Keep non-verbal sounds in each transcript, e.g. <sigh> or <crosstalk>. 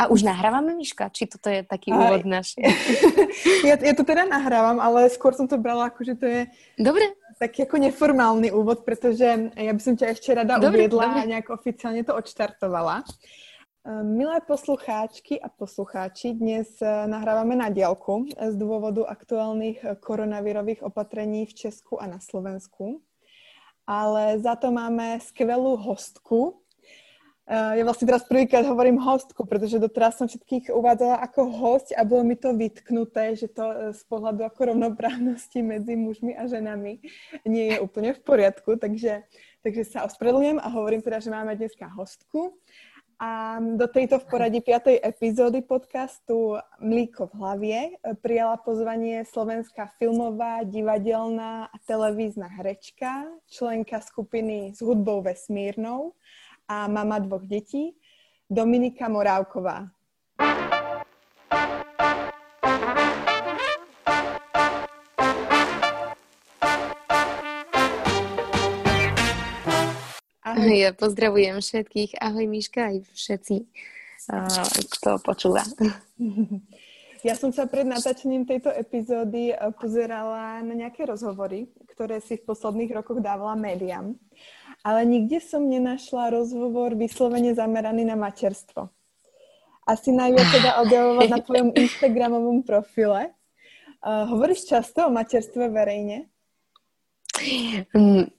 A už nahrávame, Miška? Či toto je taký úvod náš? <laughs> ja, ja to teda nahrávam, ale skôr som to brala ako, že to je... Dobre. Taký ako neformálny úvod, pretože ja by som ťa ešte rada dobre, uviedla dobre. a nejak oficiálne to odštartovala. Ehm, milé poslucháčky a poslucháči, dnes eh, nahrávame na diálku z dôvodu aktuálnych eh, koronavírových opatrení v Česku a na Slovensku. Ale za to máme skvelú hostku, ja vlastne teraz prvýkrát hovorím hostku, pretože doteraz som všetkých uvádzala ako host a bolo mi to vytknuté, že to e, z pohľadu ako rovnoprávnosti medzi mužmi a ženami nie je úplne v poriadku, takže, takže sa ospravedlňujem a hovorím teda, že máme dneska hostku. A do tejto v poradí piatej epizódy podcastu Mlíko v hlavie e, prijala pozvanie slovenská filmová, divadelná a televízna herečka, členka skupiny s hudbou vesmírnou, a mama dvoch detí, Dominika Morávková. Ahoj. Ja pozdravujem všetkých. Ahoj Miška aj všetci, kto počúva. <laughs> Ja som sa pred natáčením tejto epizódy pozerala na nejaké rozhovory, ktoré si v posledných rokoch dávala médiám ale nikde som nenašla rozhovor vyslovene zameraný na materstvo. Asi najviac teda objavovať na tvojom <laughs> Instagramovom profile. Uh, hovoríš často o materstve verejne? Mm,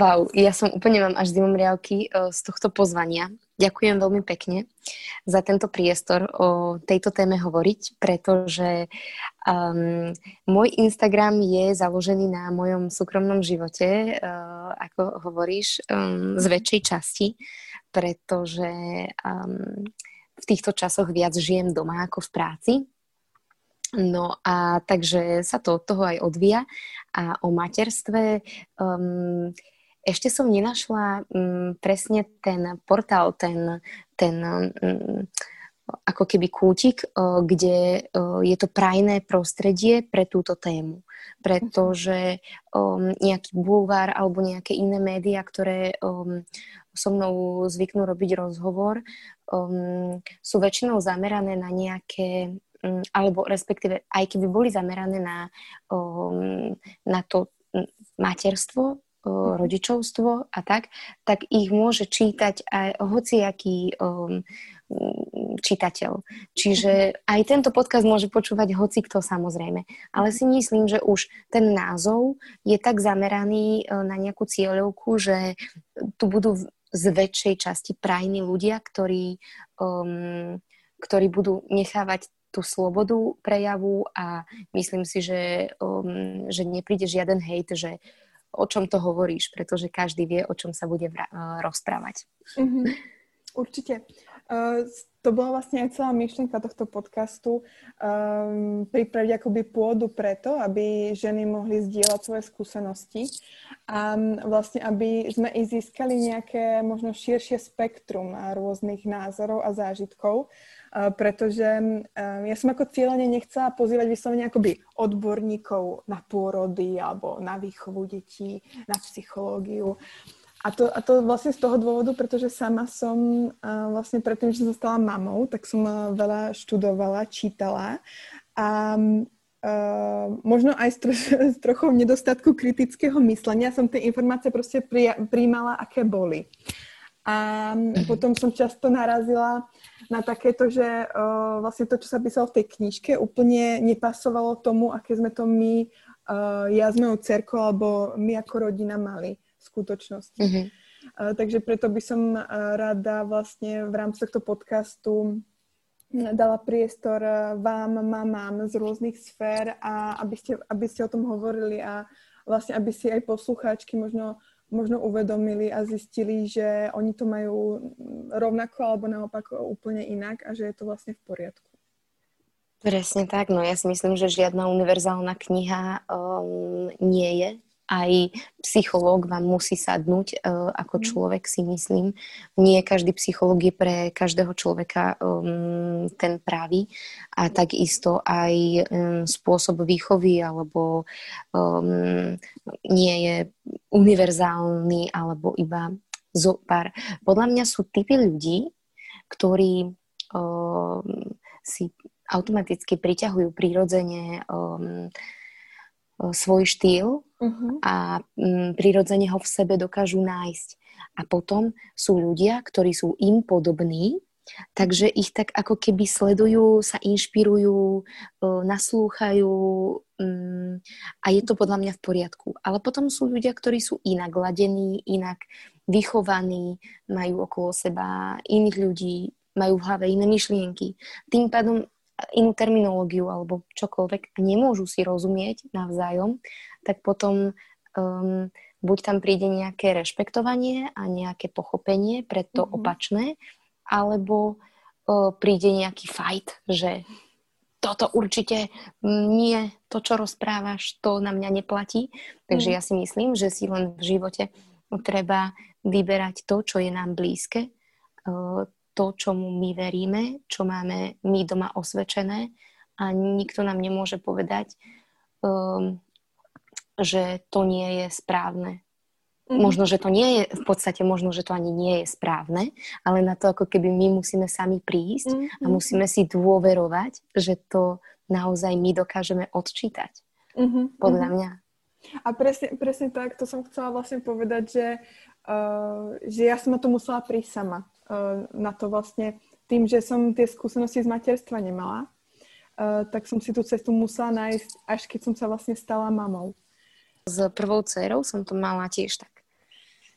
wow, ja som úplne mám až zimomriavky uh, z tohto pozvania. Ďakujem veľmi pekne za tento priestor o tejto téme hovoriť, pretože um, môj Instagram je založený na mojom súkromnom živote, uh, ako hovoríš, um, z väčšej časti, pretože um, v týchto časoch viac žijem doma ako v práci. No a takže sa to od toho aj odvíja. A o materstve um, ešte som nenašla um, presne ten portál, ten, ten um, ako keby kútik, uh, kde uh, je to prajné prostredie pre túto tému. Pretože um, nejaký bulvár alebo nejaké iné médiá, ktoré um, so mnou zvyknú robiť rozhovor, um, sú väčšinou zamerané na nejaké um, alebo respektíve aj keby boli zamerané na, um, na to materstvo, rodičovstvo a tak, tak ich môže čítať aj hociaký um, čitateľ. Čiže aj tento podcast môže počúvať hoci kto samozrejme. Ale si myslím, že už ten názov je tak zameraný uh, na nejakú cieľovku, že tu budú z väčšej časti prajní ľudia, ktorí, um, ktorí budú nechávať tú slobodu prejavu a myslím si, že, um, že nepríde žiaden hejt, že o čom to hovoríš, pretože každý vie, o čom sa bude vra- rozprávať. Mm-hmm. Určite. Uh, to bola vlastne aj celá myšlienka tohto podcastu um, pripraviť akoby pôdu preto, aby ženy mohli zdieľať svoje skúsenosti a vlastne, aby sme i získali nejaké možno širšie spektrum rôznych názorov a zážitkov pretože ja som ako cieľene nechcela pozývať vyslovene akoby odborníkov na pôrody alebo na výchovu detí, na psychológiu. A to, a to vlastne z toho dôvodu, pretože sama som vlastne predtým, že som stala mamou, tak som veľa študovala, čítala a Uh, možno aj s, tro- s trochou nedostatku kritického myslenia som tie informácie proste pri- príjmala, aké boli. A mhm. potom som často narazila na takéto, že uh, vlastne to, čo sa písalo v tej knižke, úplne nepasovalo tomu, aké sme to my, uh, ja s mojou cerkou, alebo my ako rodina mali skutočnosti. Mm-hmm. Takže preto by som rada vlastne v rámci tohto podcastu dala priestor vám, mamám z rôznych sfér a aby ste, aby ste o tom hovorili a vlastne aby si aj poslucháčky možno možno uvedomili a zistili, že oni to majú rovnako alebo naopak úplne inak a že je to vlastne v poriadku. Presne tak, no ja si myslím, že žiadna univerzálna kniha um, nie je aj psychológ vám musí sadnúť uh, ako mhm. človek, si myslím. Nie každý psychológ je pre každého človeka um, ten pravý a takisto aj um, spôsob výchovy alebo um, nie je univerzálny alebo iba zo pár. Podľa mňa sú typy ľudí, ktorí si automaticky priťahujú prirodzene um, svoj štýl uh-huh. a um, prirodzene ho v sebe dokážu nájsť. A potom sú ľudia, ktorí sú im podobní, takže ich tak ako keby sledujú, sa inšpirujú, naslúchajú um, a je to podľa mňa v poriadku. Ale potom sú ľudia, ktorí sú inak ladení, inak vychovaní, majú okolo seba iných ľudí, majú v hlave iné myšlienky. Tým pádom inú terminológiu alebo čokoľvek nemôžu si rozumieť navzájom, tak potom um, buď tam príde nejaké rešpektovanie a nejaké pochopenie pre to mm-hmm. opačné, alebo uh, príde nejaký fight, že toto určite nie, to, čo rozprávaš, to na mňa neplatí. Takže mm. ja si myslím, že si len v živote treba vyberať to, čo je nám blízke, uh, to, čomu my veríme, čo máme my doma osvedčené a nikto nám nemôže povedať, um, že to nie je správne. Mm-hmm. Možno, že to nie je, v podstate možno, že to ani nie je správne, ale na to ako keby my musíme sami prísť mm-hmm. a musíme si dôverovať, že to naozaj my dokážeme odčítať. Mm-hmm. Podľa mňa. A presne, presne tak, to som chcela vlastne povedať, že, uh, že ja som na to musela prísť sama. Eh, na to vlastne tým, že som tie skúsenosti z materstva nemala, eh, tak som si tú cestu musela nájsť, až keď som sa vlastne stala mamou. S prvou dcerou som to mala tiež tak.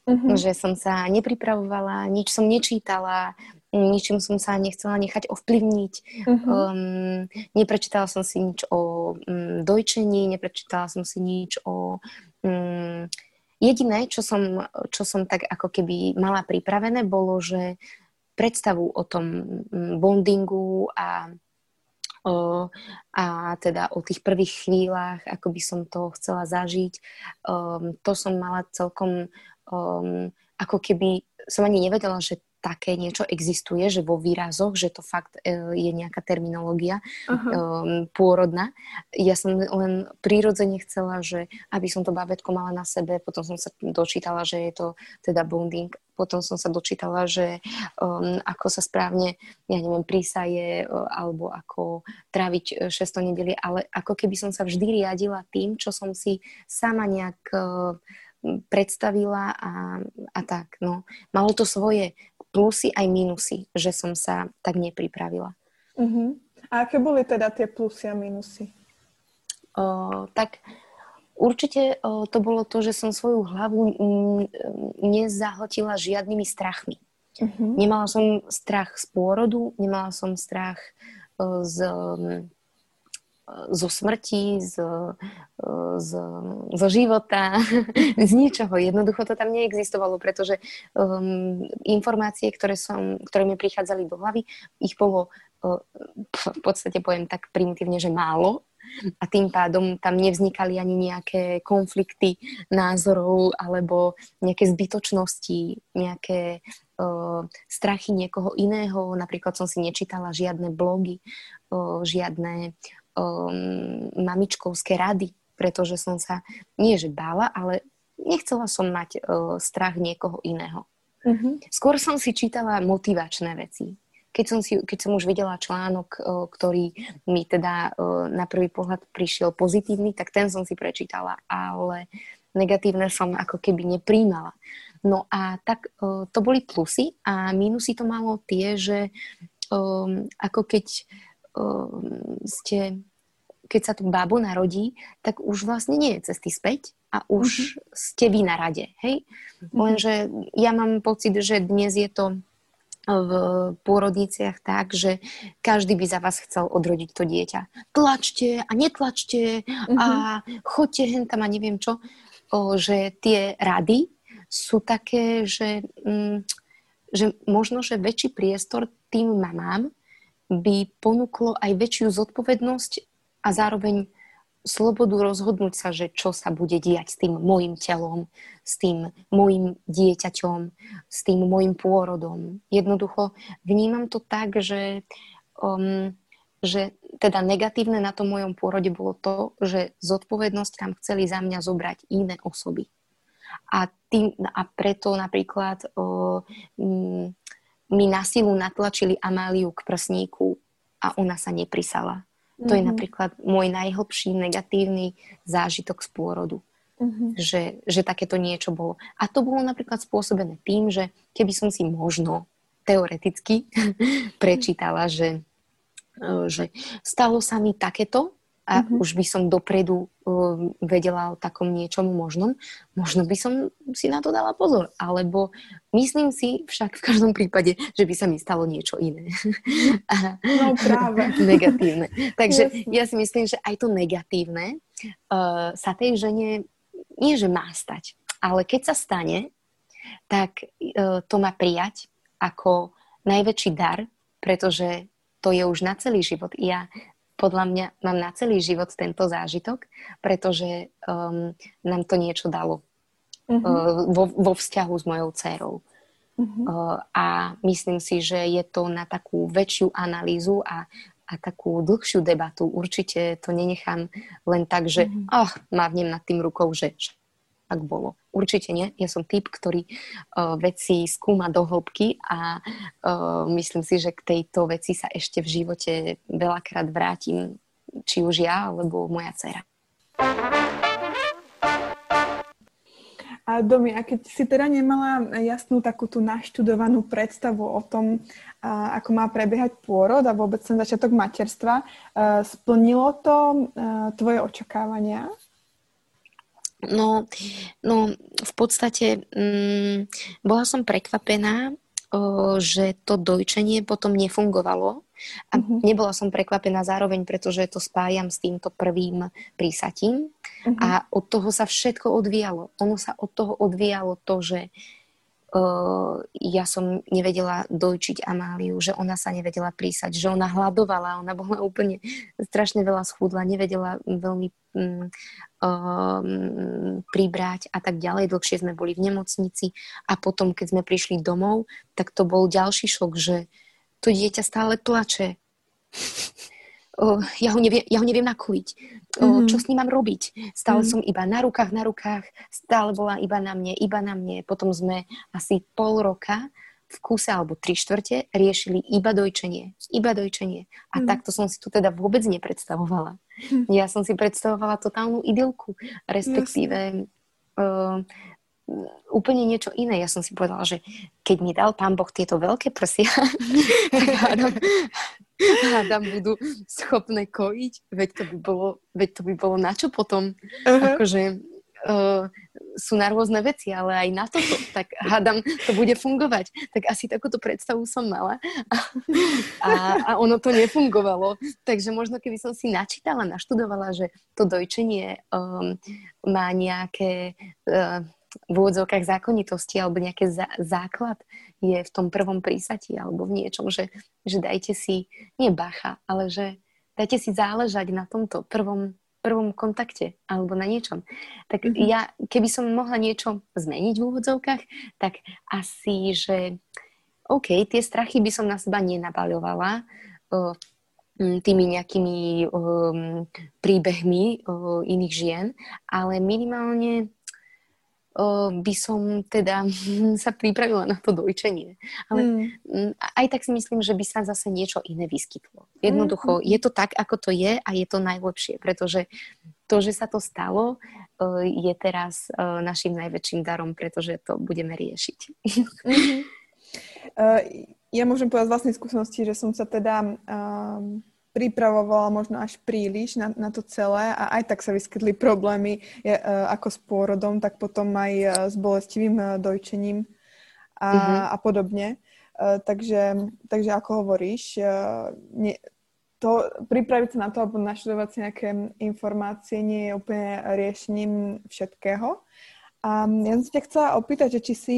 Uh-huh. Že som sa nepripravovala, nič som nečítala, ničím som sa nechcela nechať ovplyvniť. Uh-huh. Um, neprečítala som si nič o um, dojčení, neprečítala som si nič o um, Jediné, čo som, čo som tak ako keby mala pripravené, bolo, že predstavu o tom mm, bondingu a, o, a teda o tých prvých chvíľach, ako by som to chcela zažiť, um, to som mala celkom um, ako keby som ani nevedela, že také niečo existuje, že vo výrazoch, že to fakt e, je nejaká terminológia uh-huh. pôrodná. Ja som len prirodzene chcela, že aby som to bábetko mala na sebe, potom som sa dočítala, že je to teda bonding, potom som sa dočítala, že um, ako sa správne, ja neviem, prísaje uh, alebo ako tráviť 600 nedeli, ale ako keby som sa vždy riadila tým, čo som si sama nejak uh, predstavila a, a tak. No. Malo to svoje plusy aj minusy, že som sa tak nepripravila. Uh-huh. A aké boli teda tie plusy a minusy? O, tak určite to bolo to, že som svoju hlavu m, nezahltila žiadnymi strachmi. Uh-huh. Nemala som strach z pôrodu, nemala som strach o, z zo smrti, z, z, zo života, <laughs> z ničoho. Jednoducho to tam neexistovalo, pretože um, informácie, ktoré, som, ktoré mi prichádzali do hlavy, ich bolo v podstate poviem tak primitívne, že málo. A tým pádom tam nevznikali ani nejaké konflikty názorov alebo nejaké zbytočnosti, nejaké uh, strachy niekoho iného. Napríklad som si nečítala žiadne blogy, uh, žiadne um, mamičkovské rady, pretože som sa nie že bála, ale nechcela som mať uh, strach niekoho iného. Uh-huh. Skôr som si čítala motivačné veci. Keď som, si, keď som už videla článok, uh, ktorý mi teda uh, na prvý pohľad prišiel pozitívny, tak ten som si prečítala, ale negatívne som ako keby nepríjmala. No a tak uh, to boli plusy a minusy to malo tie, že um, ako keď ste, keď sa tu bábo narodí, tak už vlastne nie je cesty späť a už mm-hmm. ste vy na rade, hej? Mm-hmm. Lenže ja mám pocit, že dnes je to v pôrodniciach tak, že každý by za vás chcel odrodiť to dieťa. Tlačte a netlačte mm-hmm. a chodte hen tam a neviem čo. O, že tie rady sú také, že, mm, že možno, že väčší priestor tým mamám, by ponúklo aj väčšiu zodpovednosť a zároveň slobodu rozhodnúť sa, že čo sa bude diať s tým môjim telom, s tým môjim dieťaťom, s tým môjim pôrodom. Jednoducho vnímam to tak, že, um, že teda negatívne na tom mojom pôrode bolo to, že zodpovednosť tam chceli za mňa zobrať iné osoby. A, tým, a preto napríklad um, mi na silu natlačili Amáliu k prsníku a ona sa neprisala. Mm-hmm. To je mhm. napríklad môj najhlbší negatívny zážitok z pôrodu. Mm-hmm. Že, že takéto niečo bolo. A to bolo napríklad spôsobené tým, že keby som si možno teoreticky <laughs> prečítala, že, e, že stalo sa mi takéto a mm-hmm. už by som dopredu uh, vedela o takom niečom možnom, možno by som si na to dala pozor. Alebo myslím si však v každom prípade, že by sa mi stalo niečo iné. <laughs> no práve. <laughs> negatívne. Takže yes. ja si myslím, že aj to negatívne uh, sa tej žene nie, že má stať, ale keď sa stane, tak uh, to má prijať ako najväčší dar, pretože to je už na celý život. Ja podľa mňa mám na celý život tento zážitok, pretože um, nám to niečo dalo uh-huh. uh, vo, vo vzťahu s mojou dcerou. Uh-huh. Uh, a myslím si, že je to na takú väčšiu analýzu a, a takú dlhšiu debatu. Určite to nenechám len tak, že uh-huh. oh, mávnem nad tým rukou, že tak bolo. Určite nie. Ja som typ, ktorý uh, veci skúma do hĺbky a uh, myslím si, že k tejto veci sa ešte v živote veľakrát vrátim, či už ja, alebo moja dcera. A Domi, a keď si teda nemala jasnú takú tú naštudovanú predstavu o tom, a, ako má prebiehať pôrod a vôbec ten začiatok materstva, a, splnilo to a, tvoje očakávania? No, no v podstate mm, bola som prekvapená, o, že to dojčenie potom nefungovalo. A uh-huh. nebola som prekvapená zároveň, pretože to spájam s týmto prvým prísatím. Uh-huh. A od toho sa všetko odvíjalo. Ono sa od toho odvíjalo to, že uh, ja som nevedela dojčiť Amáliu, že ona sa nevedela prísať, že ona hľadovala, ona bola úplne strašne veľa schudla, nevedela veľmi um, pribrať a tak ďalej. Dlhšie sme boli v nemocnici a potom, keď sme prišli domov, tak to bol ďalší šok, že to dieťa stále plače. O, ja, ho neviem, ja ho neviem nakojiť. O, mm-hmm. Čo s ním mám robiť? Stále mm-hmm. som iba na rukách, na rukách, stále bola iba na mne, iba na mne. Potom sme asi pol roka v kuse alebo tri štvrte riešili iba dojčenie. Iba dojčenie. A mm. takto som si to teda vôbec nepredstavovala. Mm. Ja som si predstavovala totálnu idylku, respektíve uh, úplne niečo iné. Ja som si povedala, že keď mi dal pán Boh tieto veľké prsia, <laughs> tak <laughs> hádam budú schopné kojiť, veď to by bolo, veď to by bolo na čo potom. Uh-huh. Akože uh, sú na rôzne veci, ale aj na toto, tak hádam, to bude fungovať. Tak asi takúto predstavu som mala a, a, a ono to nefungovalo. Takže možno keby som si načítala, naštudovala, že to dojčenie um, má nejaké uh, v úvodzovkách zákonitosti alebo nejaký zá, základ je v tom prvom prísati alebo v niečom, že, že dajte si, nie bacha, ale že dajte si záležať na tomto prvom prvom kontakte alebo na niečom. Tak mm-hmm. ja, keby som mohla niečo zmeniť v úvodzovkách, tak asi, že OK, tie strachy by som na seba nenabaľovala tými nejakými um, príbehmi iných žien, ale minimálne by som teda <laughs> sa pripravila na to dojčenie. Ale mm. aj tak si myslím, že by sa zase niečo iné vyskytlo. Jednoducho, mm. je to tak, ako to je a je to najlepšie, pretože to, že sa to stalo, je teraz našim najväčším darom, pretože to budeme riešiť. <laughs> Mm-hmm. Ja môžem povedať z vlastnej skúsenosti, že som sa teda um, pripravovala možno až príliš na, na to celé a aj tak sa vyskytli problémy je, uh, ako s pôrodom, tak potom aj uh, s bolestivým uh, dojčením a, mm-hmm. a podobne. Takže, takže ako hovoríš, nie, to, pripraviť sa na to alebo naštudovať si nejaké informácie nie je úplne riešením všetkého. A ja som sa chcela opýtať, že či si,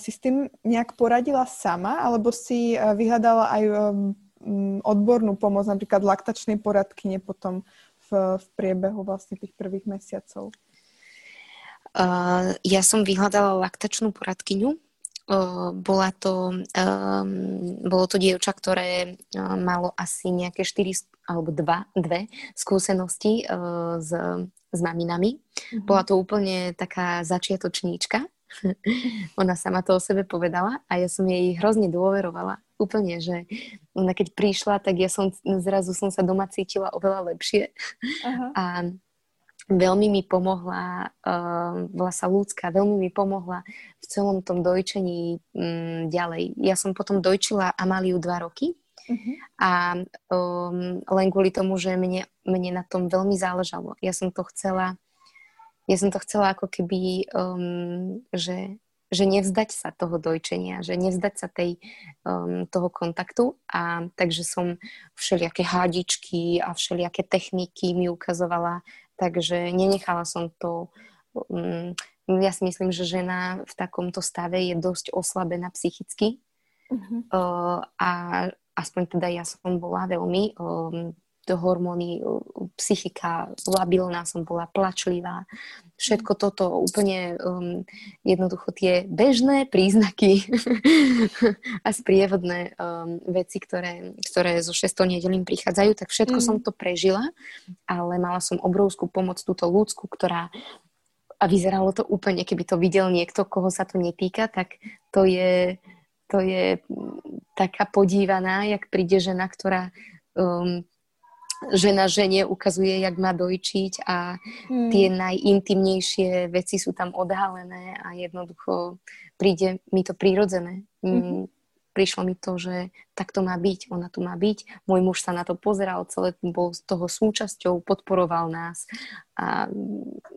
si s tým nejak poradila sama, alebo si vyhľadala aj odbornú pomoc, napríklad laktačnej poradkyne potom v, v priebehu vlastne tých prvých mesiacov? Uh, ja som vyhľadala laktačnú poradkyňu. Uh, bola to, um, bolo to dievča, ktoré uh, malo asi nejaké 4 alebo 2, dve skúsenosti uh, s, s maminami. Mm-hmm. Bola to úplne taká začiatočníčka <laughs> ona sama to o sebe povedala a ja som jej hrozne dôverovala. Úplne, že ona keď prišla, tak ja som zrazu som sa doma cítila oveľa lepšie. Aha. A veľmi mi pomohla, uh, bola sa ľudská, veľmi mi pomohla v celom tom dojčení um, ďalej. Ja som potom dojčila Amáliu dva roky Uh-huh. A um, len kvôli tomu, že mne, mne na tom veľmi záležalo. Ja som to chcela, ja som to chcela ako keby, um, že, že nevzdať sa toho dojčenia, že nevzdať sa tej, um, toho kontaktu. A takže som všelijaké hádičky a všelijaké techniky mi ukazovala, takže nenechala som to um, ja si myslím, že žena v takomto stave je dosť oslabená psychicky. Uh-huh. uh, a aspoň teda ja som bola veľmi um, to hormóny, psychika labilná, som bola plačlivá. Všetko toto úplne um, jednoducho tie bežné príznaky <laughs> a sprievodné um, veci, ktoré, ktoré zo 6. nedelím prichádzajú, tak všetko mm. som to prežila, ale mala som obrovskú pomoc, túto ľudskú, ktorá a vyzeralo to úplne, keby to videl niekto, koho sa to netýka, tak to je to je taká podívaná, jak príde žena, ktorá um, žena žene ukazuje, jak má dojčiť a hmm. tie najintimnejšie veci sú tam odhalené a jednoducho príde mi to prírodzené. Hmm. Prišlo mi to, že tak to má byť, ona tu má byť. Môj muž sa na to pozeral, celé bol z toho súčasťou, podporoval nás a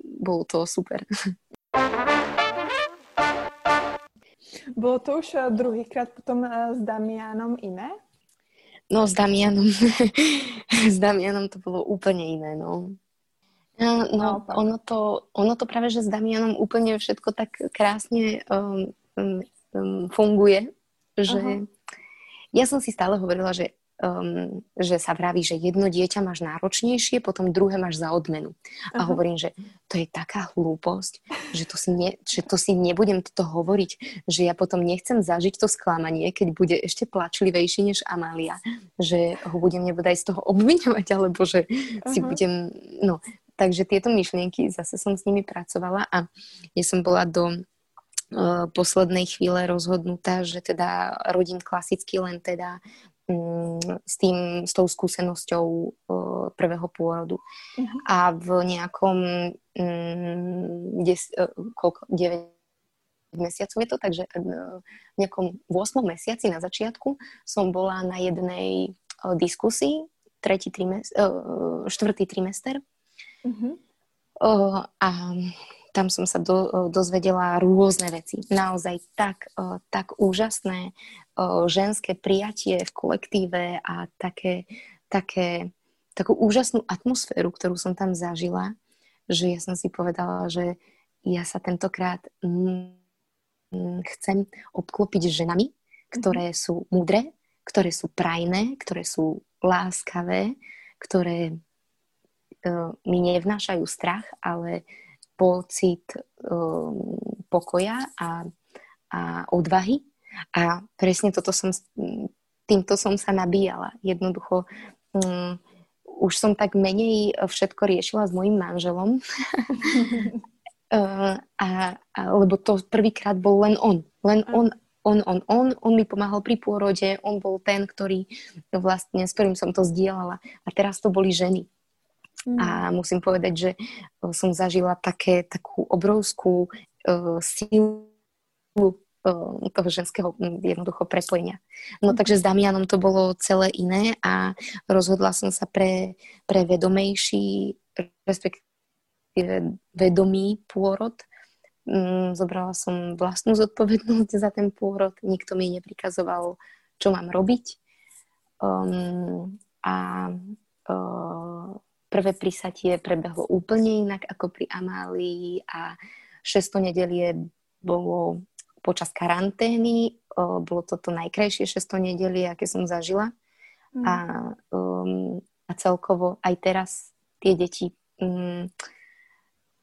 bolo to super. Bolo to už eh, druhýkrát potom eh, s Damianom iné? No s Damianom, <laughs> s Damianom to bolo úplne iné, no. No, no ono, to, ono to práve, že s Damianom úplne všetko tak krásne um, um, funguje, že uh-huh. ja som si stále hovorila, že um, že sa vraví, že jedno dieťa máš náročnejšie, potom druhé máš za odmenu. A uh-huh. hovorím, že to je taká hlúposť, že to, si ne, že to si nebudem toto hovoriť, že ja potom nechcem zažiť to sklamanie, keď bude ešte plačlivejší než Amália, že ho budem nebodaj z toho obviňovať, alebo že uh-huh. si budem... No, takže tieto myšlienky, zase som s nimi pracovala a ja som bola do uh, poslednej chvíle rozhodnutá, že teda rodím klasicky len teda s, tým, s tou skúsenosťou uh, prvého pôrodu. Uh-huh. A v nejakom um, des, uh, koľko, 9 mesiacov je to, takže uh, v nejakom 8 mesiaci na začiatku som bola na jednej uh, diskusii, tretí trimester, uh, štvrtý trimester. Uh-huh. Uh, a tam som sa do, dozvedela rôzne veci. Naozaj tak, tak úžasné ženské prijatie v kolektíve a také, také, takú úžasnú atmosféru, ktorú som tam zažila, že ja som si povedala, že ja sa tentokrát mm, chcem obklopiť ženami, ktoré mm-hmm. sú múdre, ktoré sú prajné, ktoré sú láskavé, ktoré mi nevnášajú strach, ale pocit um, pokoja a, a odvahy. A presne toto som, týmto som sa nabíjala. Jednoducho um, už som tak menej všetko riešila s mojim manželom. <laughs> uh, a, a, lebo to prvýkrát bol len on. Len on on, on, on, on mi pomáhal pri pôrode, on bol ten, ktorý vlastne, s ktorým som to zdieľala. A teraz to boli ženy. Mm. A musím povedať, že som zažila také, takú obrovskú uh, silu uh, toho ženského jednoducho prepojenia. No mm. takže s Damianom to bolo celé iné a rozhodla som sa pre, pre vedomejší, respektíve vedomý pôrod. Um, zobrala som vlastnú zodpovednosť <laughs> za ten pôrod, nikto mi neprikazoval, čo mám robiť. Um, a uh, Prvé prísatie prebehlo úplne inak ako pri Amálii a 6. nedelie bolo počas karantény, bolo to to najkrajšie 6. nedelie, aké som zažila. Mm. A, um, a celkovo aj teraz tie deti um,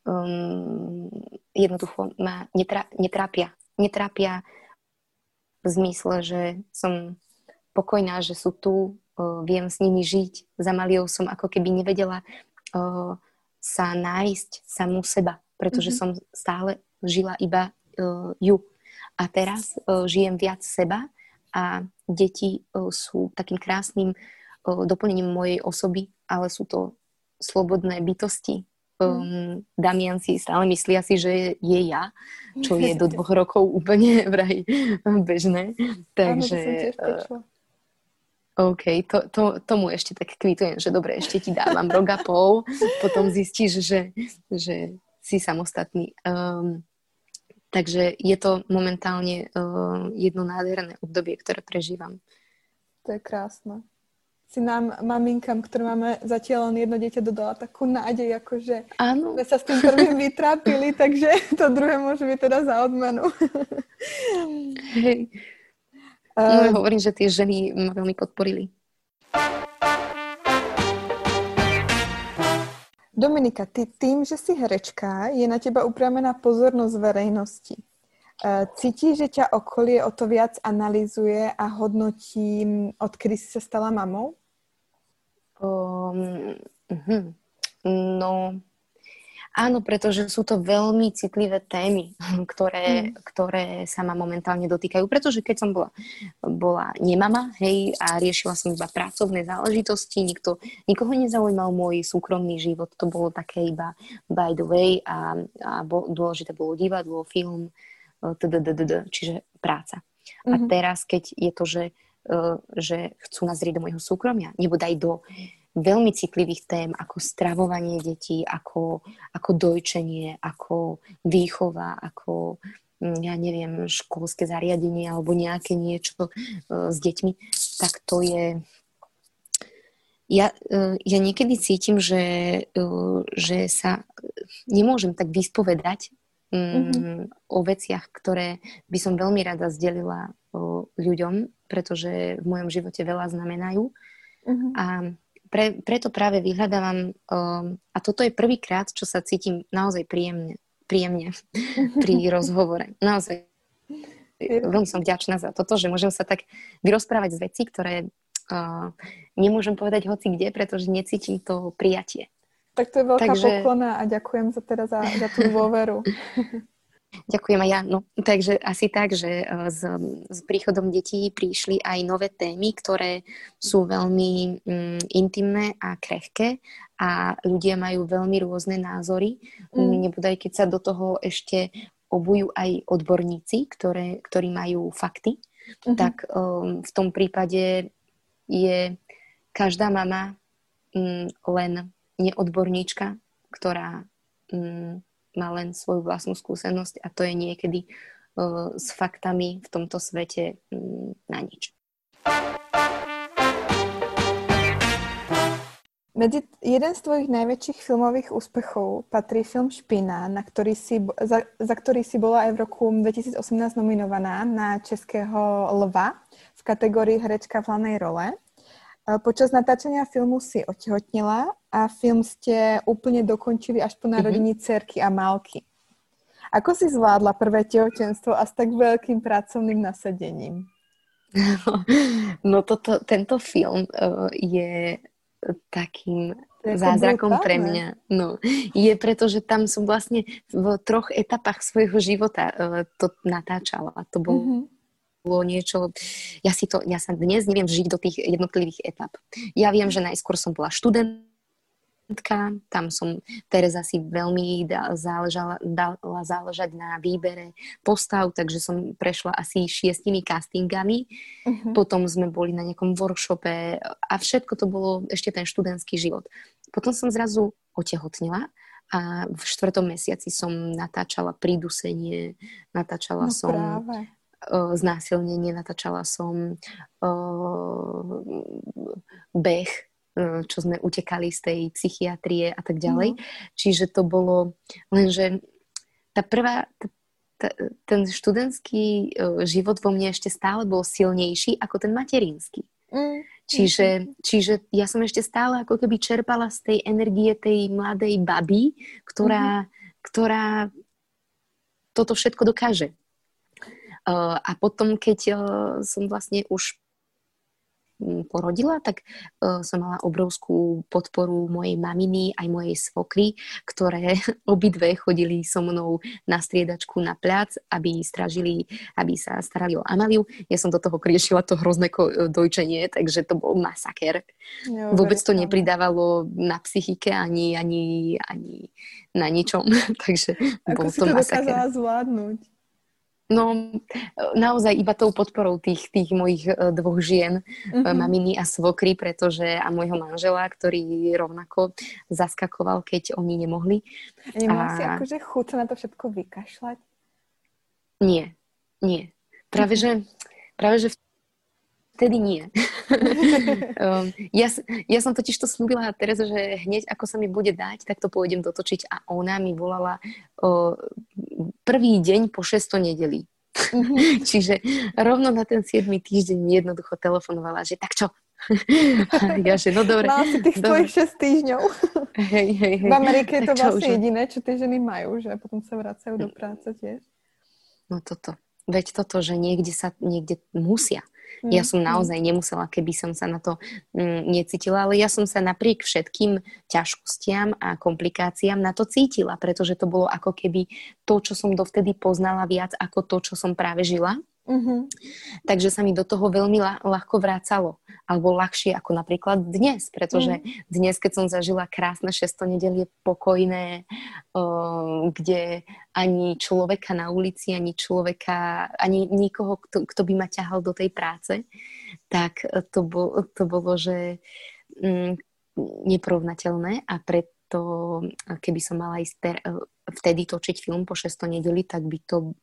um, jednoducho ma netra, netrápia. Netrápia v zmysle, že som pokojná, že sú tu, viem s nimi žiť. Za Maliou som ako keby nevedela sa nájsť samú seba, pretože mm-hmm. som stále žila iba ju. A teraz žijem viac seba a deti sú takým krásnym doplnením mojej osoby, ale sú to slobodné bytosti. Um, Damian si stále myslí asi, že je ja, čo je do <laughs> dvoch rokov úplne <laughs> vraj bežné. Takže... Áno, OK, to, to, tomu ešte tak kvitujem, že dobre, ešte ti dávam rok a pol, potom zistíš, že, že si samostatný. Um, takže je to momentálne uh, jedno nádherné obdobie, ktoré prežívam. To je krásne. Si nám, maminkám, ktoré máme zatiaľ len jedno dieťa, dodala takú nádej, akože Áno. sme sa s tým prvým vytrápili, takže to druhé môže byť teda za odmenu. Hej. No ja hovorím, že tie ženy ma veľmi podporili. Dominika, ty tým, že si herečka, je na teba upravená pozornosť verejnosti. E, cítiš, že ťa okolie o to viac analizuje a hodnotí, odkedy si sa stala mamou? Um, uh-huh. No, Áno, pretože sú to veľmi citlivé témy, <laughs> ktoré, mm. ktoré sa ma momentálne dotýkajú. Pretože keď som bola, bola nemama, hej, a riešila som iba pracovné záležitosti, nikto, nikoho nezaujímal môj súkromný život, to bolo také iba by the way a, a bo, dôležité bolo divadlo, film, tdd, čiže práca. Mm-hmm. A mhm. teraz, keď je to, že, e, že chcú nazrieť do môjho súkromia, nebo aj do veľmi citlivých tém, ako stravovanie detí, ako, ako dojčenie, ako výchova, ako mm, ja neviem, školské zariadenie alebo nejaké niečo uh, s deťmi, tak to je... Ja, uh, ja niekedy cítim, že, uh, že sa nemôžem tak vyspovedať mm-hmm. o veciach, ktoré by som veľmi rada zdelila ľuďom, pretože v mojom živote veľa znamenajú. Mm-hmm. A pre, preto práve vyhľadávam, um, a toto je prvýkrát, čo sa cítim naozaj príjemne, príjemne <laughs> pri rozhovore. Naozaj veľmi som vďačná za toto, že môžem sa tak vyrozprávať z veci, ktoré uh, nemôžem povedať hoci kde, pretože necítim to prijatie. Tak to je veľká Takže... poklona a ďakujem za, teda za, za tú dôveru. <laughs> Ďakujem aj ja. No, takže asi tak, že e, s, s príchodom detí prišli aj nové témy, ktoré sú veľmi mm, intimné a krehké a ľudia majú veľmi rôzne názory. Mm. Nebudaj, keď sa do toho ešte obujú aj odborníci, ktoré, ktorí majú fakty, mm-hmm. tak um, v tom prípade je každá mama um, len neodborníčka, ktorá um, má len svoju vlastnú skúsenosť a to je niekedy uh, s faktami v tomto svete um, na nič. Medzi jeden z tvojich najväčších filmových úspechov patrí film Špina, na ktorý si, za, za ktorý si bola aj v roku 2018 nominovaná na Českého lva v kategórii herečka v hlavnej role. Počas natáčania filmu si otehotnila a film ste úplne dokončili až po mhm. narodení mm-hmm. cerky a malky. Ako si zvládla prvé tehotenstvo a s tak veľkým pracovným nasadením? <laughs> No toto, tento film uh, je takým zázrakom pre mňa. No, je preto, že tam som vlastne v troch etapách svojho života uh, to natáčala. To bol mm-hmm bolo niečo, ja si to, ja sa dnes neviem žiť do tých jednotlivých etap. Ja viem, že najskôr som bola študentka, tam som Tereza si veľmi záležala, dala záležať na výbere postav, takže som prešla asi šiestimi castingami. Uh-huh. Potom sme boli na nejakom workshope a všetko to bolo ešte ten študentský život. Potom som zrazu otehotnila a v štvrtom mesiaci som natáčala prídusenie, natáčala no som práve znásilnenie, natáčala som beh, čo sme utekali z tej psychiatrie a tak ďalej. Mm. Čiže to bolo, lenže tá prvá, tá, ten študentský život vo mne ešte stále bol silnejší ako ten materinský. Mm. Čiže, čiže ja som ešte stále ako keby čerpala z tej energie tej mladej baby, ktorá, mm. ktorá toto všetko dokáže. A potom, keď som vlastne už porodila, tak uh, som mala obrovskú podporu mojej maminy aj mojej svokry, ktoré <laughs> obidve chodili so mnou na striedačku na plac, aby stražili, aby sa starali o Amaliu. Ja som do toho kriešila to hrozné dojčenie, takže to bol masaker. Jo, Vôbec to nepridávalo na psychike ani, ani, ani na ničom, <laughs> takže Ako bol si to, to masaker. dokázala zvládnuť? No, naozaj iba tou podporou tých, tých mojich e, dvoch žien, mm-hmm. maminy a svokry, pretože a môjho manžela, ktorý rovnako zaskakoval, keď oni nemohli. Nemala a... si akože chuť na to všetko vykašľať? Nie, nie. Práve, že, práve, že vtedy nie. Um, ja, ja som totiž to slúbila teraz, že hneď ako sa mi bude dať, tak to pôjdem dotočiť a ona mi volala uh, prvý deň po 600 nedelí. Mm-hmm. <laughs> Čiže rovno na ten 7. týždeň mi jednoducho telefonovala, že tak čo? <laughs> ja, že no dobre. Mala si tých dobre. svojich 6 týždňov. Hej, hej, hej. V Amerike je to vlastne čo, jediné, čo tie ženy majú, že potom sa vracajú do práce tiež. No toto. Veď toto, že niekde sa, niekde musia. Mm. Ja som naozaj nemusela, keby som sa na to mm, necítila, ale ja som sa napriek všetkým ťažkostiam a komplikáciám na to cítila, pretože to bolo ako keby to, čo som dovtedy poznala viac ako to, čo som práve žila. Mm-hmm. Takže sa mi do toho veľmi ľahko vrácalo. Alebo ľahšie ako napríklad dnes, pretože mm. dnes, keď som zažila krásne 600 nedelie pokojné, uh, kde ani človeka na ulici, ani človeka, ani nikoho, kto, kto by ma ťahal do tej práce, tak to, bol, to bolo, že um, neporovnateľné a preto, keby som mala ísť ter, vtedy točiť film po 600 nedeli, tak by to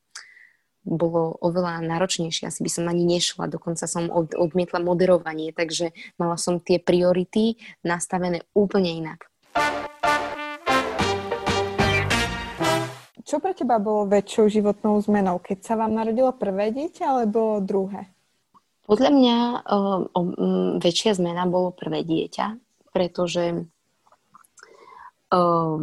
bolo oveľa náročnejšie. Asi by som ani nešla, dokonca som od, odmietla moderovanie, takže mala som tie priority nastavené úplne inak. Čo pre teba bolo väčšou životnou zmenou? Keď sa vám narodilo prvé dieťa alebo druhé? Podľa mňa uh, um, väčšia zmena bolo prvé dieťa, pretože um,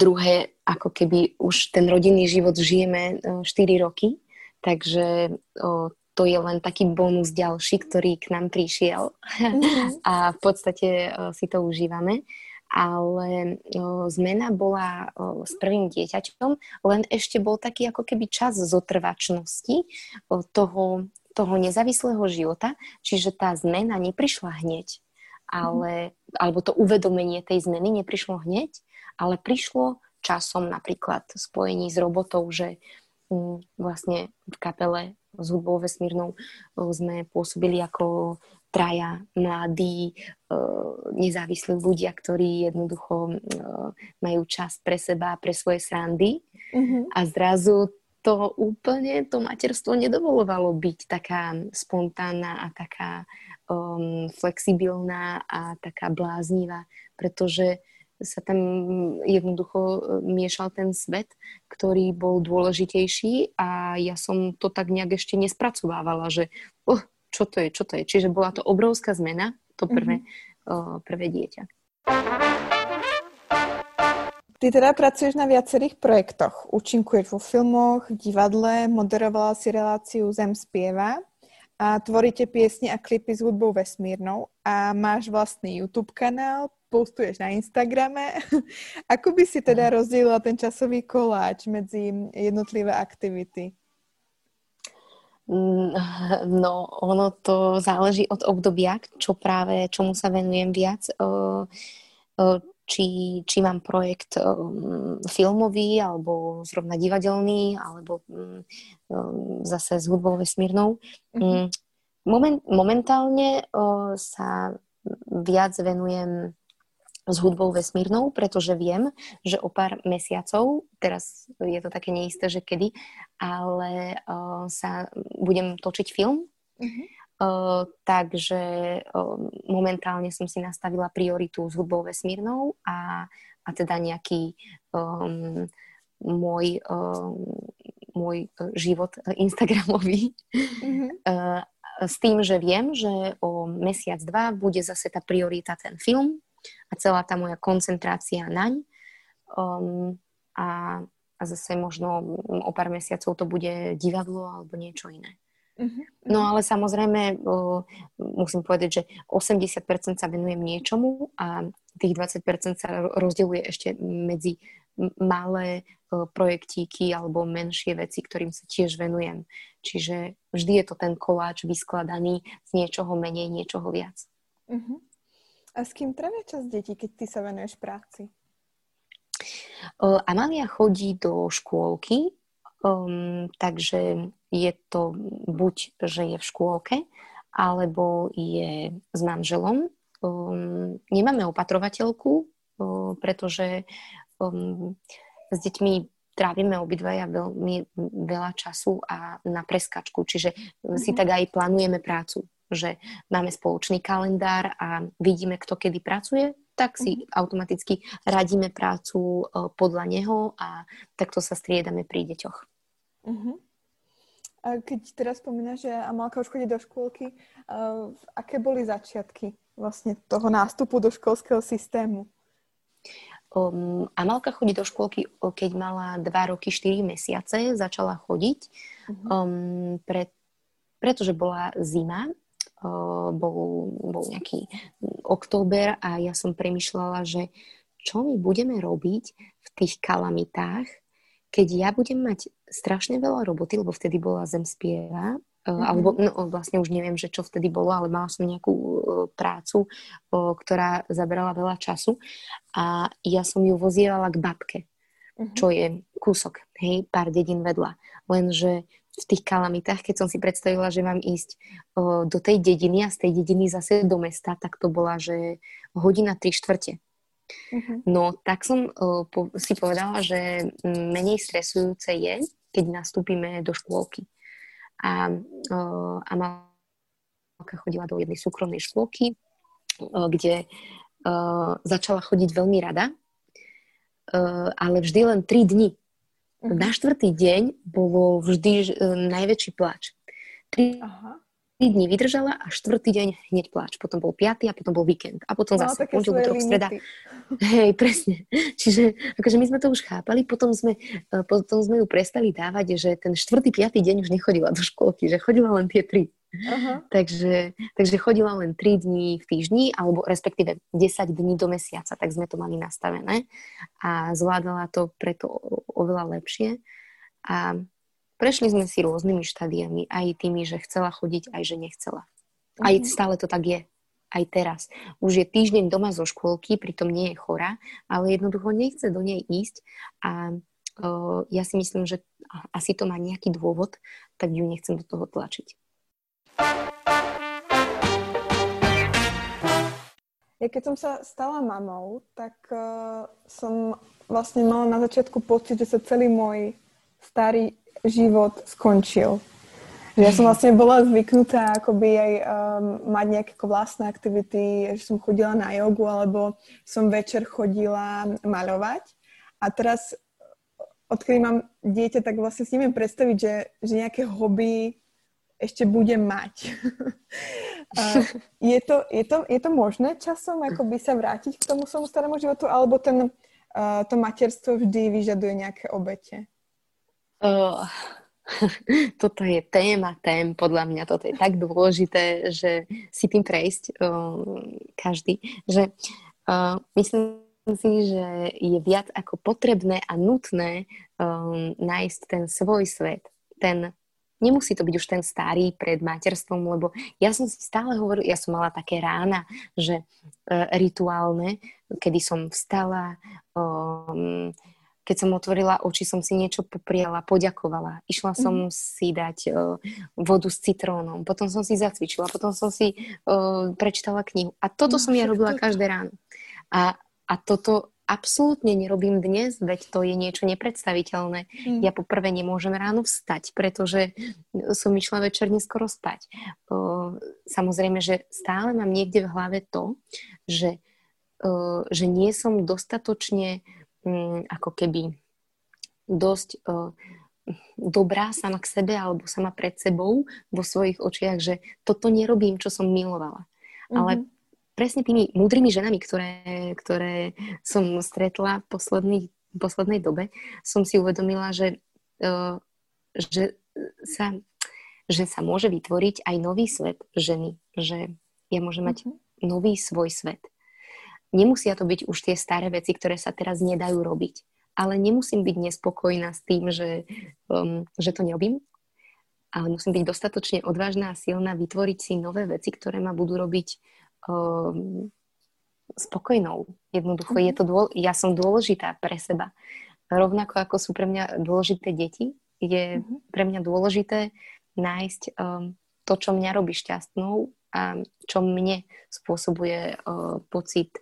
druhé, ako keby už ten rodinný život žijeme uh, 4 roky Takže o, to je len taký bonus ďalší, ktorý k nám prišiel mm-hmm. <laughs> a v podstate o, si to užívame. Ale o, zmena bola o, s prvým dieťaťom, len ešte bol taký ako keby čas zotrvačnosti o, toho, toho nezávislého života, čiže tá zmena neprišla hneď, ale, mm-hmm. alebo to uvedomenie tej zmeny neprišlo hneď, ale prišlo časom napríklad spojení s robotou, že vlastne v kapele s hudbou vesmírnou sme pôsobili ako traja mladí, nezávislí ľudia, ktorí jednoducho majú čas pre seba, pre svoje srandy mm-hmm. a zrazu to úplne, to materstvo nedovolovalo byť taká spontánna a taká um, flexibilná a taká bláznivá, pretože sa tam jednoducho e, miešal ten svet, ktorý bol dôležitejší a ja som to tak nejak ešte nespracovávala, že oh, čo to je, čo to je. Čiže bola to obrovská zmena, to prvé, mm-hmm. uh, prvé dieťa. Ty teda pracuješ na viacerých projektoch. Účinkuješ vo filmoch, divadle, moderovala si reláciu Zem spieva a tvoríte piesne a klipy s hudbou vesmírnou a máš vlastný YouTube kanál, postuješ na Instagrame. <laughs> Ako by si teda rozdielila ten časový koláč medzi jednotlivé aktivity? Mm, <laughs> no, ono to záleží od obdobia, čo práve, čomu sa venujem viac. Či, či mám projekt filmový, alebo zrovna divadelný, alebo mm, zase s hudbou vesmírnou. Mm-hmm. Moment, momentálne sa viac venujem s hudbou vesmírnou, pretože viem, že o pár mesiacov, teraz je to také neisté, že kedy, ale uh, sa budem točiť film. Uh-huh. Uh, takže uh, momentálne som si nastavila prioritu s hudbou vesmírnou a, a teda nejaký um, môj, um, môj život Instagramový. Uh-huh. <laughs> Uh, s tým, že viem, že o mesiac, dva bude zase tá priorita ten film, a celá tá moja koncentrácia naň. Um, a, a zase možno o pár mesiacov to bude divadlo alebo niečo iné. Uh-huh. No ale samozrejme uh, musím povedať, že 80% sa venujem niečomu a tých 20% sa rozdeľuje ešte medzi malé uh, projektíky alebo menšie veci, ktorým sa tiež venujem. Čiže vždy je to ten koláč vyskladaný z niečoho menej, niečoho viac. Uh-huh. A s kým trávia čas deti, keď ty sa venuješ práci? Amália chodí do škôlky, um, takže je to buď, že je v škôlke, alebo je s manželom. Um, nemáme opatrovateľku, um, pretože um, s deťmi trávime obidvaja veľmi veľa času a na preskačku, čiže mm-hmm. si mhm. tak aj plánujeme prácu, že máme spoločný kalendár a vidíme, kto kedy pracuje, tak si mm-hmm. automaticky radíme prácu uh, podľa neho a takto sa striedame pri deťoch. Mm-hmm. A keď teraz spomínaš, že Amalka už chodí do škôlky, uh, aké boli začiatky vlastne toho nástupu do školského systému? Um, Amalka chodí do škôlky, keď mala 2 roky 4 mesiace, začala chodiť, uh-huh. um, pre, pretože bola zima, bol, bol nejaký október a ja som premyšľala, že čo my budeme robiť v tých kalamitách, keď ja budem mať strašne veľa roboty, lebo vtedy bola zem spieva, mm-hmm. alebo no, vlastne už neviem, že čo vtedy bolo, ale mala som nejakú uh, prácu, ktorá zaberala veľa času a ja som ju vozievala k babke, mm-hmm. čo je kúsok, hej, pár dedín vedľa. Lenže v tých kalamitách, keď som si predstavila, že mám ísť do tej dediny a z tej dediny zase do mesta, tak to bola, že hodina tri štvrte. Uh-huh. No tak som po, si povedala, že menej stresujúce je, keď nastúpime do škôlky. A, a Malka chodila do jednej súkromnej škôlky, kde začala chodiť veľmi rada, ale vždy len 3 dni. Na štvrtý deň bolo vždy uh, najväčší pláč. 3 Aha. 3 dní vydržala a štvrtý deň hneď pláč. Potom bol piatý a potom bol víkend. A potom no, zase pondelok, útorok, streda. <laughs> Hej, presne. Čiže akože my sme to už chápali, potom sme, e, potom sme ju prestali dávať, že ten štvrtý, piatý deň už nechodila do škôlky, že chodila len tie tri. Uh-huh. Takže, takže chodila len 3 dní v týždni, alebo respektíve 10 dní do mesiaca, tak sme to mali nastavené a zvládala to preto oveľa lepšie. A Prešli sme si rôznymi štádiami, aj tými, že chcela chodiť, aj že nechcela. Aj mm. stále to tak je. Aj teraz. Už je týždeň doma zo škôlky, pritom nie je chora, ale jednoducho nechce do nej ísť a uh, ja si myslím, že asi to má nejaký dôvod, tak ju nechcem do toho tlačiť. Ja keď som sa stala mamou, tak uh, som vlastne mala na začiatku pocit, že sa celý môj starý život skončil. Že ja som <laughs> vlastne bola zvyknutá akoby aj um, mať nejaké vlastné aktivity, že som chodila na jogu alebo som večer chodila maľovať. A teraz, odkedy mám dieťa, tak vlastne si neviem predstaviť, že, že nejaké hobby ešte budem mať. <laughs> je, to, je, to, je to možné časom akoby sa vrátiť k tomu svojmu starému životu, alebo ten, uh, to materstvo vždy vyžaduje nejaké obete? Uh, <laughs> toto je téma tém, podľa mňa toto je tak dôležité, že si tým prejsť uh, každý, že uh, myslím si, že je viac ako potrebné a nutné um, nájsť ten svoj svet, ten nemusí to byť už ten starý pred materstvom, lebo ja som si stále hovorila, ja som mala také rána, že uh, rituálne, kedy som vstala, um, keď som otvorila oči, som si niečo popriala, poďakovala. Išla som mm. si dať uh, vodu s citrónom, potom som si zacvičila, potom som si uh, prečítala knihu. A toto no, som ja robila každé ráno. A, a toto absolútne nerobím dnes, veď to je niečo nepredstaviteľné. Mm. Ja poprvé nemôžem ráno vstať, pretože som išla večer neskoro spať. Uh, samozrejme, že stále mám niekde v hlave to, že, uh, že nie som dostatočne Mm, ako keby dosť uh, dobrá sama k sebe alebo sama pred sebou vo svojich očiach, že toto nerobím, čo som milovala. Mm-hmm. Ale mhm. Presne tými múdrymi ženami, ktoré, ktoré som stretla v poslednej, v poslednej dobe, som si uvedomila, že, uh, že sa že sa môže vytvoriť aj nový svet ženy, že ja môžem mať mm-hmm. nový svoj svet. Nemusia to byť už tie staré veci, ktoré sa teraz nedajú robiť, ale nemusím byť nespokojná s tým, že, um, že to nerobím, ale musím byť dostatočne odvážna a silná vytvoriť si nové veci, ktoré ma budú robiť um, spokojnou. Jednoducho, mm-hmm. je to dôl- ja som dôležitá pre seba. Rovnako ako sú pre mňa dôležité deti, je mm-hmm. pre mňa dôležité nájsť um, to, čo mňa robí šťastnou a čo mne spôsobuje uh, pocit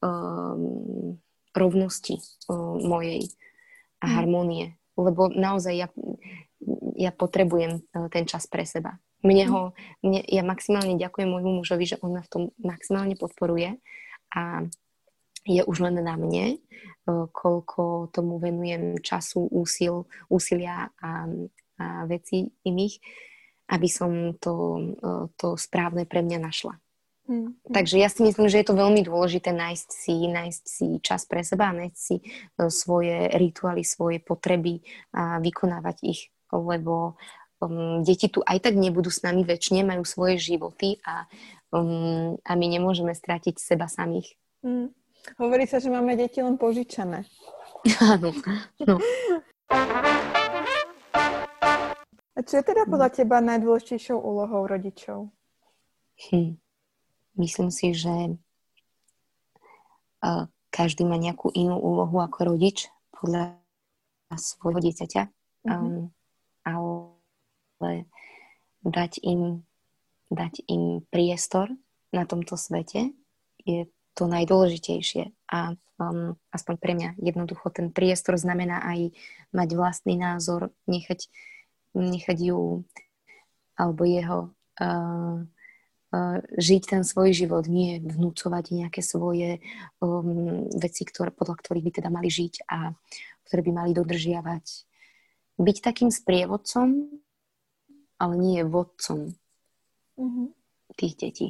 um, rovnosti uh, mojej a mm. harmónie. Lebo naozaj ja, ja potrebujem uh, ten čas pre seba. Mne ho, mne, ja maximálne ďakujem môjmu mužovi, že on ma v tom maximálne podporuje a je už len na mne, koľko tomu venujem času, úsil, úsilia a, a veci iných, aby som to, to správne pre mňa našla. Mm. Takže ja si myslím, že je to veľmi dôležité nájsť si, nájsť si čas pre seba, nájsť si svoje rituály, svoje potreby a vykonávať ich, lebo um, deti tu aj tak nebudú s nami väčšine, majú svoje životy a um, a my nemôžeme stratiť seba samých. Mm. Hovorí sa, že máme deti len požičané. Áno. No. A čo je teda podľa teba najdôležitejšou úlohou rodičov? Hm. Myslím si, že každý má nejakú inú úlohu ako rodič podľa svojho dieťaťa. Mm-hmm. Um, ale dať im dať im priestor na tomto svete je to najdôležitejšie. A um, aspoň pre mňa jednoducho ten priestor znamená aj mať vlastný názor, nechať, nechať ju alebo jeho uh, uh, žiť ten svoj život, nie vnúcovať nejaké svoje um, veci, ktoré, podľa ktorých by teda mali žiť a ktoré by mali dodržiavať. Byť takým sprievodcom, ale nie vodcom mm-hmm. tých detí.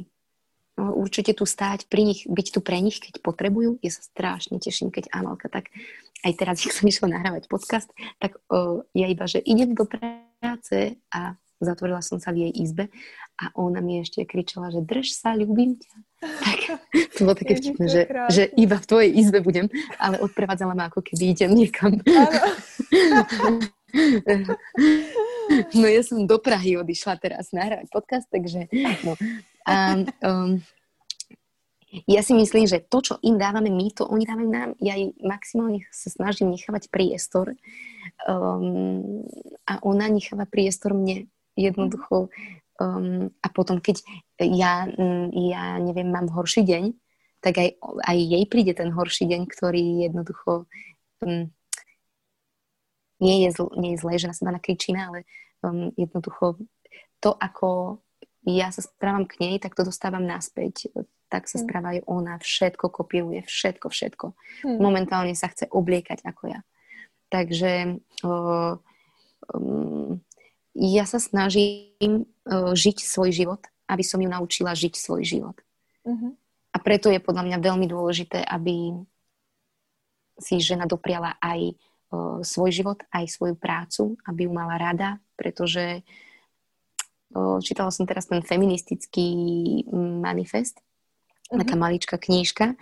No, určite tu stáť pri nich, byť tu pre nich, keď potrebujú. Ja sa strašne teším, keď Amalka tak aj teraz, <laughs> keď som išla nahrávať podcast, tak o, ja iba, že idem do práce a zatvorila som sa v jej izbe a ona mi ešte kričala, že drž sa, ľúbim ťa. <laughs> Tak to bolo také vtipné, že, že iba v tvojej izbe budem, ale odprevádzala ma ako keby idem niekam. <laughs> No ja som do Prahy odišla teraz nahrávať podcast, takže no. A, um, ja si myslím, že to, čo im dávame my, to oni dávajú nám. Ja jej maximálne sa snažím nechávať priestor um, a ona necháva priestor mne jednoducho. Um, a potom, keď ja, ja neviem, mám horší deň, tak aj, aj jej príde ten horší deň, ktorý jednoducho um, nie je, zl, nie je zlé, že na seba nakričíme, ale um, jednoducho to, ako ja sa správam k nej, tak to dostávam naspäť. Tak sa mm. správa aj ona, všetko kopíruje, všetko, všetko. Mm. Momentálne sa chce obliekať ako ja. Takže uh, um, ja sa snažím uh, žiť svoj život, aby som ju naučila žiť svoj život. Mm-hmm. A preto je podľa mňa veľmi dôležité, aby si žena dopriala aj svoj život, aj svoju prácu, aby ju mala rada, pretože čítala som teraz ten feministický manifest, mm-hmm. taká maličká knížka,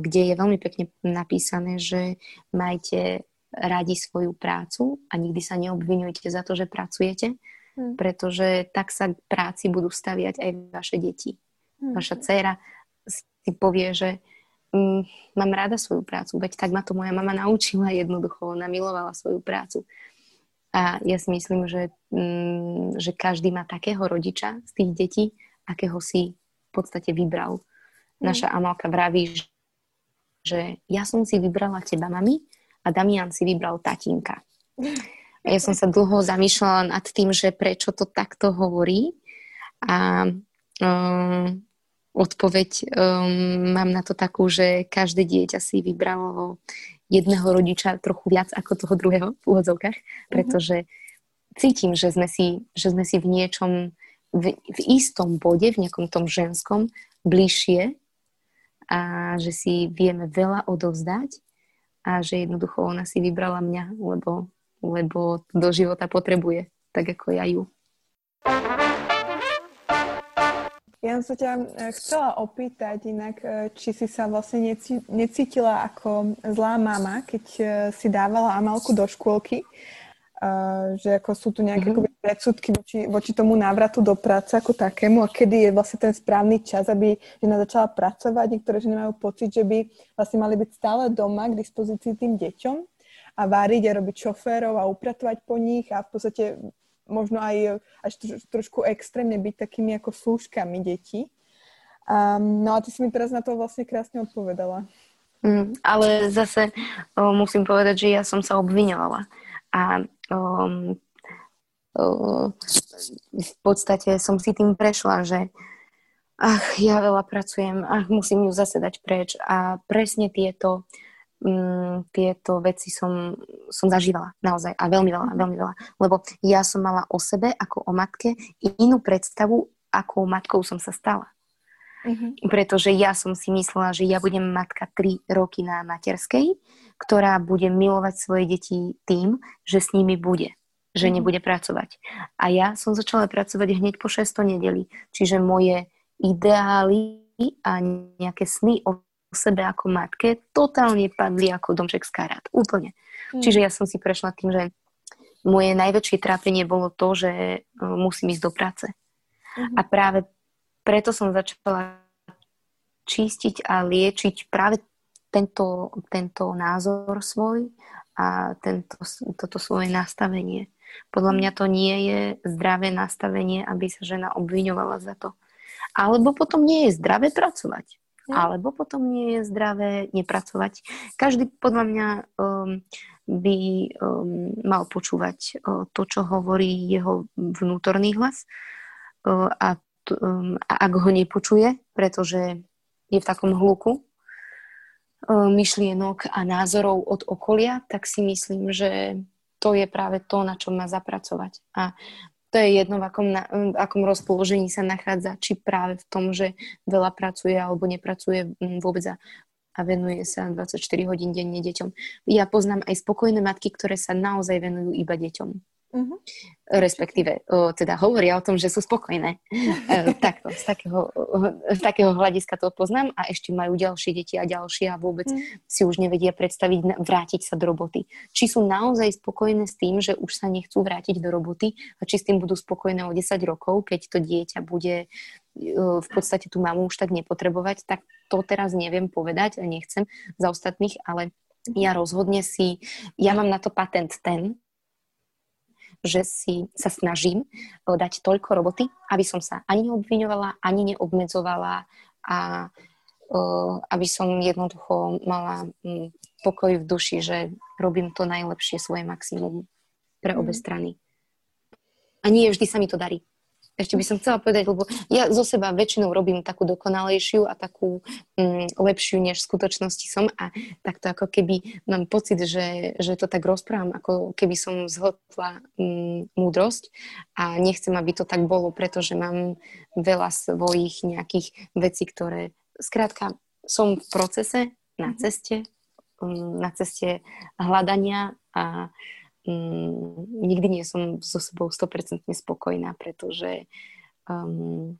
kde je veľmi pekne napísané, že majte radi svoju prácu a nikdy sa neobvinujte za to, že pracujete, mm. pretože tak sa práci budú staviať aj vaše deti. Mm. Vaša dcéra si povie, že mm, mám rada svoju prácu, veď tak ma to moja mama naučila jednoducho, ona milovala svoju prácu. A ja si myslím, že, mm, že každý má takého rodiča z tých detí, akého si v podstate vybral. Mm. Naša Amalka vraví, že ja som si vybrala teba, mami, a Damian si vybral tatínka. A ja som sa dlho zamýšľala nad tým, že prečo to takto hovorí. A um, odpoveď um, mám na to takú, že každé dieťa si vybralo jedného rodiča trochu viac ako toho druhého v úvodzovkách, mhm. pretože cítim, že sme si, že sme si v niečom, v, v istom bode, v nejakom tom ženskom bližšie a že si vieme veľa odovzdať a že jednoducho ona si vybrala mňa, lebo, lebo do života potrebuje, tak ako ja ju. Ja som sa ťa chcela opýtať inak, či si sa vlastne necítila ako zlá mama, keď si dávala Amalku do škôlky že ako sú tu nejaké mm-hmm. predsudky voči, voči tomu návratu do práce ako takému a kedy je vlastne ten správny čas, aby žena začala pracovať. Niektoré ženy majú pocit, že by vlastne mali byť stále doma k dispozícii tým deťom a váriť a robiť šoférov a upratovať po nich a v podstate možno aj až troš, trošku extrémne byť takými ako slúžkami detí. Um, no a ty si mi teraz na to vlastne krásne odpovedala. Mm, ale zase o, musím povedať, že ja som sa obviňovala. A um, uh, v podstate som si tým prešla, že ach, ja veľa pracujem, ach, musím ju zase dať preč. A presne tieto, um, tieto veci som, som zažívala naozaj a veľmi veľa, veľmi veľa. Lebo ja som mala o sebe ako o matke inú predstavu, akou matkou som sa stala. Uh-huh. Pretože ja som si myslela, že ja budem matka 3 roky na materskej, ktorá bude milovať svoje deti tým, že s nimi bude, že uh-huh. nebude pracovať. A ja som začala pracovať hneď po 6. nedeli. Čiže moje ideály a nejaké sny o sebe ako matke totálne padli ako domček z karát. Úplne. Uh-huh. Čiže ja som si prešla tým, že moje najväčšie trápenie bolo to, že e, musím ísť do práce. Uh-huh. A práve preto som začala čistiť a liečiť práve tento, tento názor svoj a tento, toto svoje nastavenie. Podľa mňa to nie je zdravé nastavenie, aby sa žena obviňovala za to. Alebo potom nie je zdravé pracovať. Mm. Alebo potom nie je zdravé nepracovať. Každý podľa mňa um, by um, mal počúvať uh, to, čo hovorí jeho vnútorný hlas. Uh, a um, ak ho nepočuje, pretože je v takom hluku um, myšlienok a názorov od okolia, tak si myslím, že to je práve to, na čom má zapracovať. A to je jedno, v akom, na, v akom rozpoložení sa nachádza, či práve v tom, že veľa pracuje alebo nepracuje vôbec a, a venuje sa 24 hodín denne deťom. Ja poznám aj spokojné matky, ktoré sa naozaj venujú iba deťom. Uh-huh. Respektíve, o, teda hovoria o tom, že sú spokojné. E, <laughs> takto, z takého, z takého hľadiska to poznám a ešte majú ďalšie deti a ďalšie a vôbec uh-huh. si už nevedia predstaviť vrátiť sa do roboty. Či sú naozaj spokojné s tým, že už sa nechcú vrátiť do roboty a či s tým budú spokojné o 10 rokov, keď to dieťa bude e, v podstate tú mamu už tak nepotrebovať, tak to teraz neviem povedať a nechcem za ostatných, ale ja rozhodne si, ja mám na to patent ten, že si sa snažím dať toľko roboty, aby som sa ani neobviňovala, ani neobmedzovala a aby som jednoducho mala pokoj v duši, že robím to najlepšie svoje maximum pre obe mhm. strany. A nie vždy sa mi to darí ešte by som chcela povedať, lebo ja zo seba väčšinou robím takú dokonalejšiu a takú mm, lepšiu, než v skutočnosti som. A takto ako keby mám pocit, že, že to tak rozprávam, ako keby som zhltla mm, múdrosť. A nechcem, aby to tak bolo, pretože mám veľa svojich nejakých vecí, ktoré skrátka som v procese, na ceste, mm, na ceste hľadania a mm, nikdy nie som so sebou 100% spokojná, pretože, um,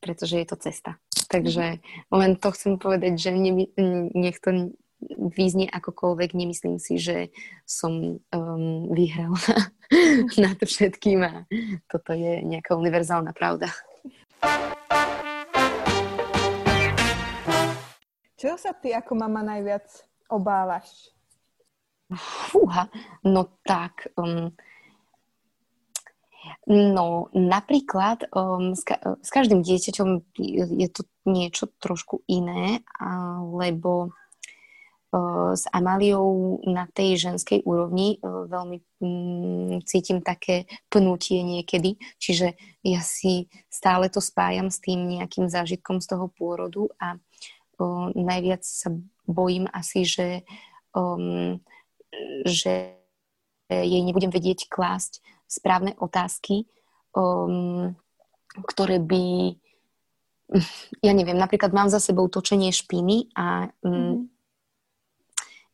pretože je to cesta. Takže len to chcem povedať, že ne, nech to význie akokoľvek, nemyslím si, že som um, vyhrala <laughs> nad všetkým a toto je nejaká univerzálna pravda. Čo sa ty ako mama najviac obávaš? Fúha, no tak... Um, no napríklad um, s, ka- s každým dieťaťom je to niečo trošku iné, lebo uh, s Amáliou na tej ženskej úrovni uh, veľmi um, cítim také pnutie niekedy, čiže ja si stále to spájam s tým nejakým zážitkom z toho pôrodu a uh, najviac sa bojím asi, že um, že jej nebudem vedieť klásť správne otázky, um, ktoré by, ja neviem, napríklad mám za sebou točenie špiny a um, mm,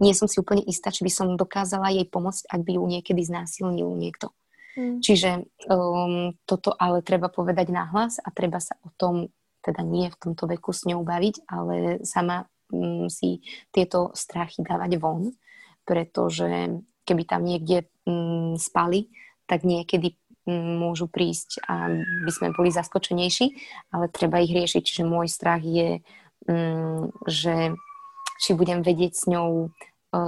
nie som si úplne istá, či by som dokázala jej pomôcť, ak by ju niekedy znásilnil niekto. Mm. Čiže um, toto ale treba povedať nahlas a treba sa o tom teda nie v tomto veku s ňou baviť, ale sama um, si tieto strachy dávať von, pretože keby tam niekde um, spali, tak niekedy môžu prísť a by sme boli zaskočenejší, ale treba ich riešiť. Čiže môj strach je, že či budem vedieť s ňou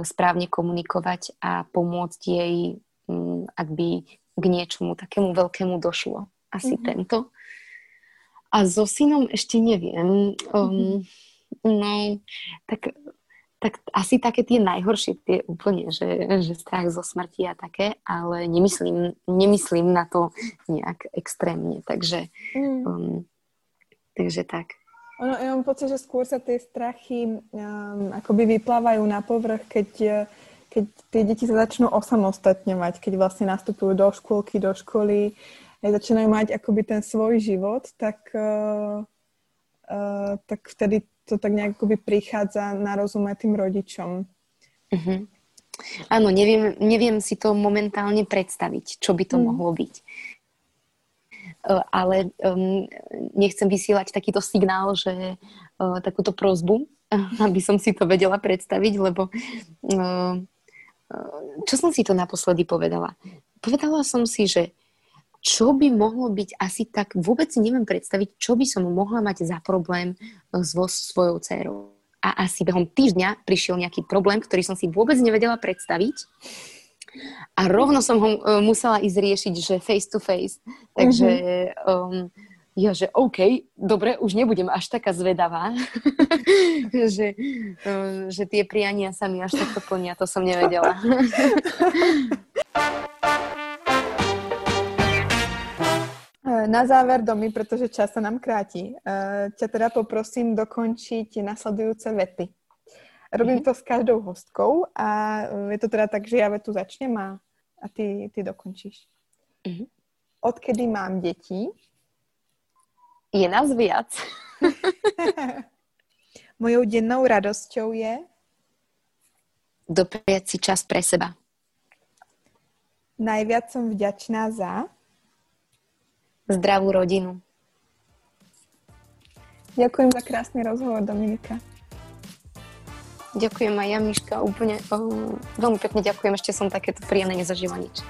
správne komunikovať a pomôcť jej, ak by k niečomu takému veľkému došlo. Asi mm-hmm. tento. A so synom ešte neviem. Um, no, tak tak asi také tie najhoršie, tie úplne, že, že strach zo smrti a také, ale nemyslím, nemyslím na to nejak extrémne, takže, mm. um, takže tak. Ono, ja mám pocit, že skôr sa tie strachy um, akoby vyplávajú na povrch, keď, keď tie deti sa začnú osamostatňovať, keď vlastne nastupujú do škôlky, do školy, aj začínajú mať akoby ten svoj život, tak, uh, uh, tak vtedy to tak nejak prichádza na rozumie tým rodičom. Uh-huh. Áno, neviem, neviem si to momentálne predstaviť, čo by to mm. mohlo byť. Uh, ale um, nechcem vysielať takýto signál, že uh, takúto prozbu, <laughs> aby som si to vedela predstaviť, lebo uh, čo som si to naposledy povedala? Povedala som si, že čo by mohlo byť asi tak, vôbec si neviem predstaviť, čo by som mohla mať za problém eh, so svojou dcerou. A asi behom týždňa prišiel nejaký problém, ktorý som si vôbec nevedela predstaviť. A rovno som ho uh, musela ísť riešiť, že face to face. Takže um, ja, že OK, dobre, už nebudem až taká zvedavá, <laughs> že, uh, že tie priania sa mi až takto plnia, to som nevedela. <laughs> Na záver, Domy, pretože čas sa nám kráti, uh, ťa teda poprosím dokončiť nasledujúce vety. Robím mm-hmm. to s každou hostkou a je to teda tak, že ja vetu začnem a, a ty, ty dokončíš. Mm-hmm. Odkedy mám deti? Je nás viac. <laughs> Mojou dennou radosťou je? Dopriať si čas pre seba. Najviac som vďačná za? Zdravú rodinu. Ďakujem za krásny rozhovor, Dominika. Ďakujem aj ja, Miška, úplne oh, veľmi pekne ďakujem, ešte som takéto príjemné nezažila nič.